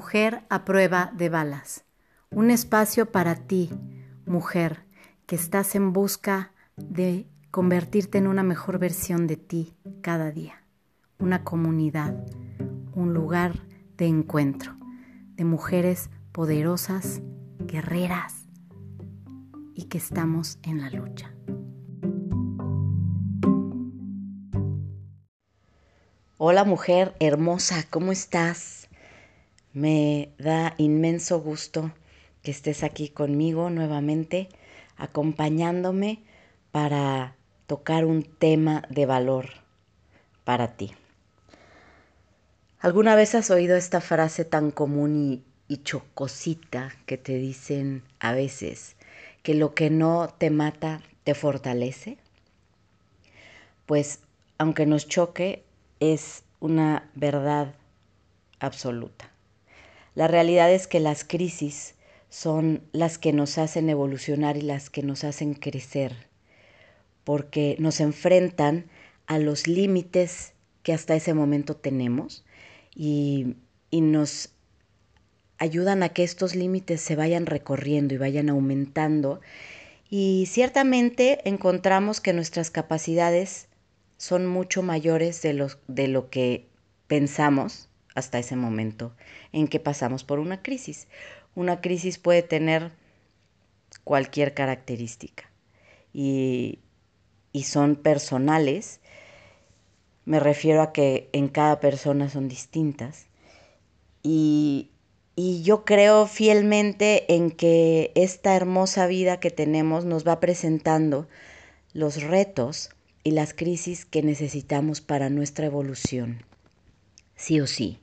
Mujer a prueba de balas. Un espacio para ti, mujer, que estás en busca de convertirte en una mejor versión de ti cada día. Una comunidad, un lugar de encuentro de mujeres poderosas, guerreras y que estamos en la lucha. Hola mujer hermosa, ¿cómo estás? Me da inmenso gusto que estés aquí conmigo nuevamente, acompañándome para tocar un tema de valor para ti. ¿Alguna vez has oído esta frase tan común y, chocosita que te dicen a veces que lo que no te mata te fortalece? Pues aunque nos choque, es una verdad absoluta. La realidad es que las crisis son las que nos hacen evolucionar y las que nos hacen crecer, porque nos enfrentan a los límites que hasta ese momento tenemos y, y nos ayudan a que estos límites se vayan recorriendo y vayan aumentando. Y ciertamente encontramos que nuestras capacidades son mucho mayores de, los, de lo que pensamos hasta ese momento en que pasamos por una crisis. Una crisis puede tener cualquier característica y, y son personales. Me refiero a que en cada persona son distintas. Y, y yo creo fielmente en que esta hermosa vida que tenemos nos va presentando los retos y las crisis que necesitamos para nuestra evolución sí o sí.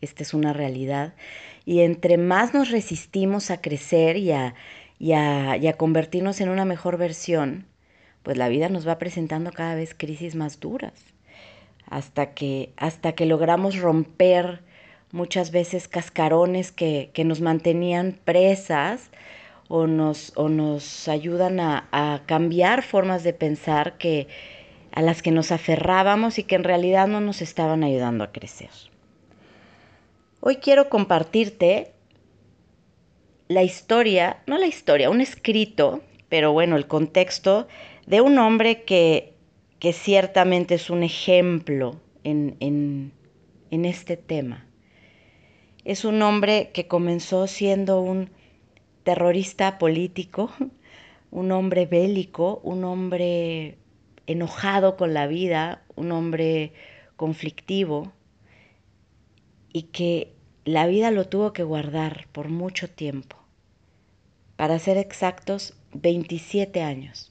Esta es una realidad. Y entre más nos resistimos a crecer y a, y a, convertirnos en una mejor versión, pues la vida nos va presentando cada vez crisis más duras. Hasta que, hasta que logramos romper muchas veces cascarones que, que nos mantenían presas o nos, o nos ayudan a, a cambiar formas de pensar que, a las que nos aferrábamos y que en realidad no nos estaban ayudando a crecer. Hoy quiero compartirte la historia, no la historia, un escrito, pero bueno, el contexto de un hombre que, que ciertamente es un ejemplo en, en, en este tema. Es un hombre que comenzó siendo un terrorista político, un hombre bélico, un hombre enojado con la vida, un hombre conflictivo y que la vida lo tuvo que guardar por mucho tiempo. Para ser exactos, 27 años.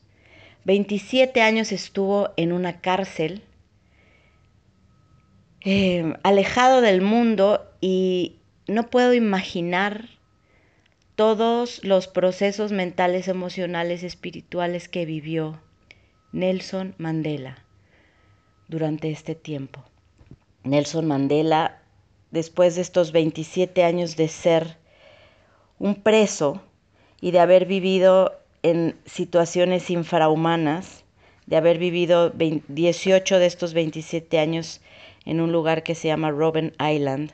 27 años estuvo en una cárcel, eh, alejado del mundo y no puedo imaginar todos los procesos mentales, emocionales, espirituales que vivió Nelson Mandela durante este tiempo. Nelson Mandela, después de estos 27 años de ser un preso y de haber vivido en situaciones infrahumanas, de haber vivido 18 de estos 27 años en un lugar que se llama Robben Island,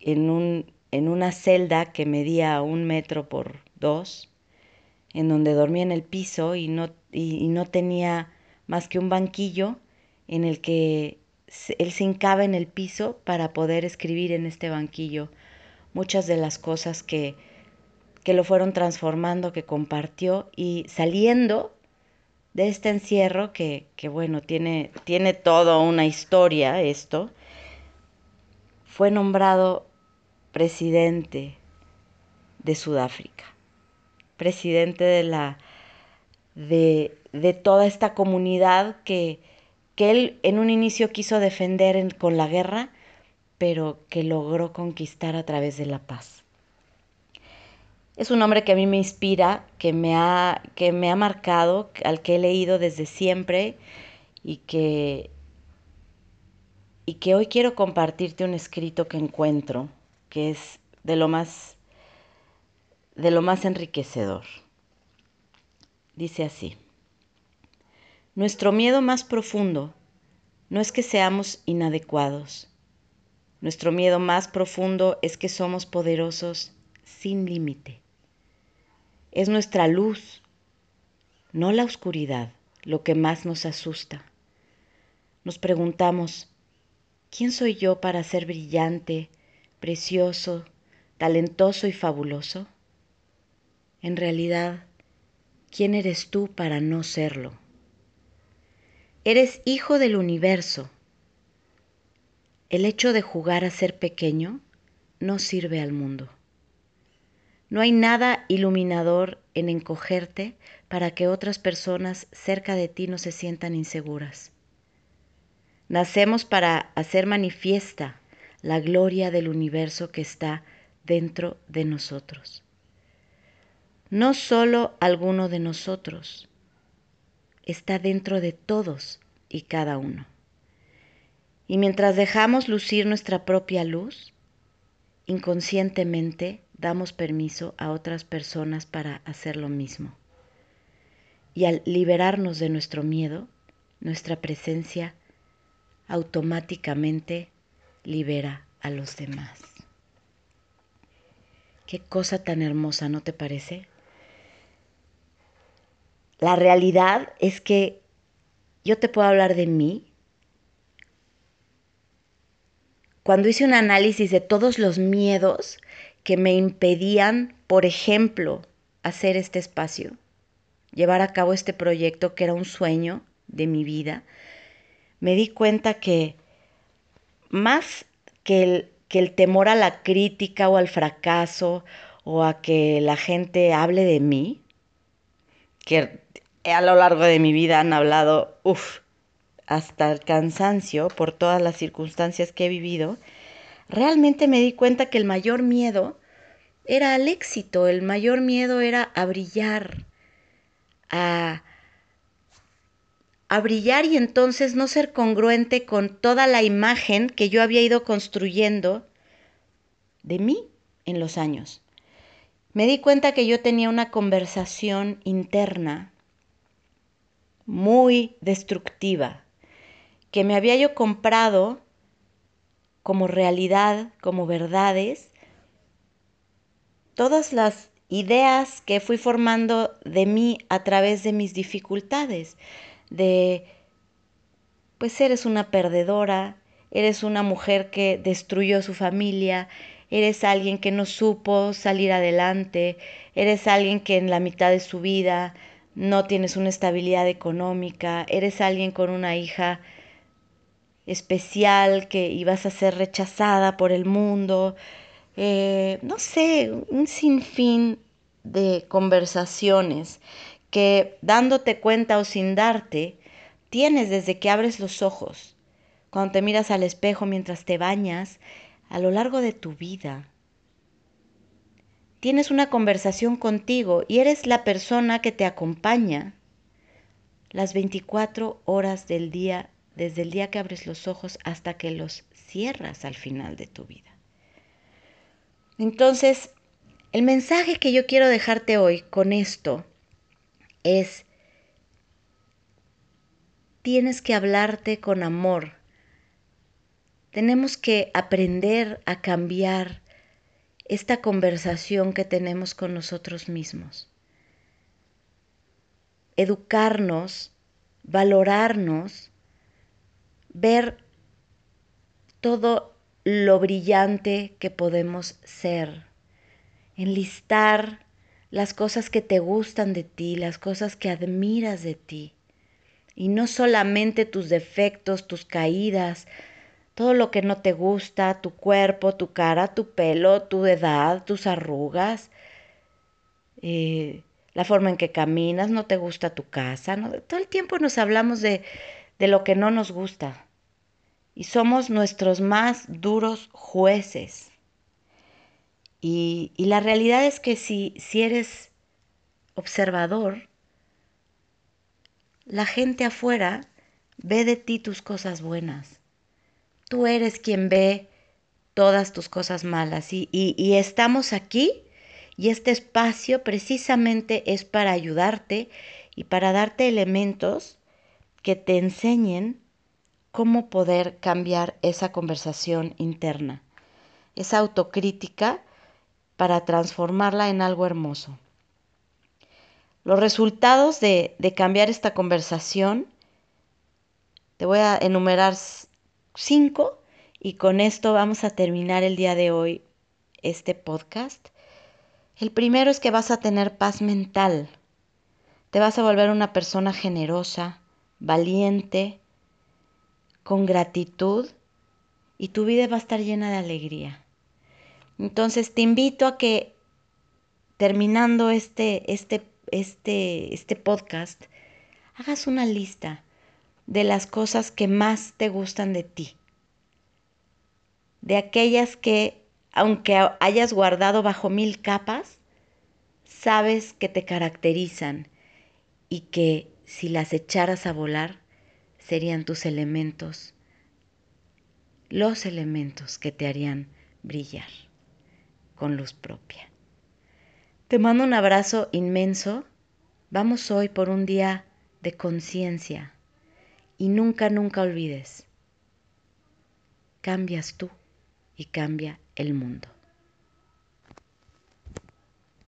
en, un, en una celda que medía un metro por dos, en donde dormía en el piso y no, y, no tenía más que un banquillo en el que él se hincaba en el piso para poder escribir en este banquillo muchas de las cosas que, que lo fueron transformando, que compartió y saliendo de este encierro que, que bueno, tiene, tiene toda una historia esto, fue nombrado presidente de Sudáfrica presidente de la de, de toda esta comunidad que, que, él en un inicio quiso defender con la guerra, pero que logró conquistar a través de la paz. Es un hombre que a mí me inspira, que me ha, que me ha marcado, al que he leído desde siempre y que, y que hoy quiero compartirte un escrito que encuentro, que es de lo más de lo más enriquecedor. Dice así, nuestro miedo más profundo no es que seamos inadecuados, Nuestro miedo más profundo es que somos poderosos sin límite. Es nuestra luz, no la oscuridad, lo que más nos asusta. Nos preguntamos, ¿quién soy yo para ser brillante, precioso, talentoso y fabuloso? En realidad, ¿quién eres tú para no serlo? Eres hijo del universo. El hecho de jugar a ser pequeño no sirve al mundo. No hay nada iluminador en encogerte para que otras personas cerca de ti no se sientan inseguras. Nacemos para hacer manifiesta la gloria del universo que está dentro de nosotros. No solo alguno de nosotros, está dentro de todos y cada uno. Y mientras dejamos lucir nuestra propia luz, inconscientemente damos permiso a otras personas para hacer lo mismo. Y al liberarnos de nuestro miedo, nuestra presencia automáticamente libera a los demás. Qué cosa tan hermosa, ¿no te parece? La realidad es que yo te puedo hablar de mí. Cuando hice un análisis de todos los miedos que me impedían, por ejemplo, hacer este espacio, llevar a cabo este proyecto que era un sueño de mi vida, me di cuenta que más que el, que el temor a la crítica o al fracaso o a que la gente hable de mí, que a lo largo de mi vida han hablado, uff, hasta el cansancio por todas las circunstancias que he vivido, realmente me di cuenta que el mayor miedo era al éxito, el mayor miedo era a brillar, a, a brillar y entonces no ser congruente con toda la imagen que yo había ido construyendo de mí en los años. Me di cuenta que yo tenía una conversación interna muy destructiva, que me había yo comprado como realidad, como verdades, todas las ideas que fui formando de mí a través de mis dificultades, de, pues eres una perdedora, eres una mujer que destruyó su familia, eres alguien que no supo salir adelante, eres alguien que en la mitad de su vida no tienes una estabilidad económica, eres alguien con una hija especial que ibas a ser rechazada por el mundo, eh, no sé, un sinfín de conversaciones que dándote cuenta o sin darte, tienes desde que abres los ojos, cuando te miras al espejo mientras te bañas, a lo largo de tu vida tienes una conversación contigo y eres la persona que te acompaña las 24 horas del día, desde el día que abres los ojos hasta que los cierras al final de tu vida. Entonces, el mensaje que yo quiero dejarte hoy con esto es, tienes que hablarte con amor. Tenemos que aprender a cambiar esta conversación que tenemos con nosotros mismos. Educarnos, valorarnos, ver todo lo brillante que podemos ser, enlistar las cosas que te gustan de ti, las cosas que admiras de ti, y no solamente tus defectos, tus caídas, todo lo que no te gusta, tu cuerpo, tu cara, tu pelo, tu edad, tus arrugas, eh, la forma en que caminas, no te gusta tu casa, todo el tiempo nos hablamos de, de lo que no nos gusta. Y somos nuestros más duros jueces. Y, y la realidad es que si, si eres observador, la gente afuera ve de ti tus cosas buenas tú eres quien ve todas tus cosas malas y, y, estamos aquí y este espacio precisamente es para ayudarte y para darte elementos que te enseñen cómo poder cambiar esa conversación interna, esa autocrítica para transformarla en algo hermoso. Los resultados de, cambiar esta conversación, te voy a enumerar cinco y con esto vamos a terminar el día de hoy este podcast. El primero es que vas a tener paz mental. Te vas a volver una persona generosa, valiente, con gratitud y tu vida va a estar llena de alegría. Entonces te invito a que terminando este, este, este, este podcast, hagas una lista de las cosas que más te gustan de ti, de aquellas que, aunque hayas guardado bajo mil capas, sabes que te caracterizan y que si las echaras a volar, serían tus elementos, los elementos que te harían brillar con luz propia. Te mando un abrazo inmenso. Vamos hoy por un día de conciencia y nunca, nunca olvides, cambias tú y cambia el mundo.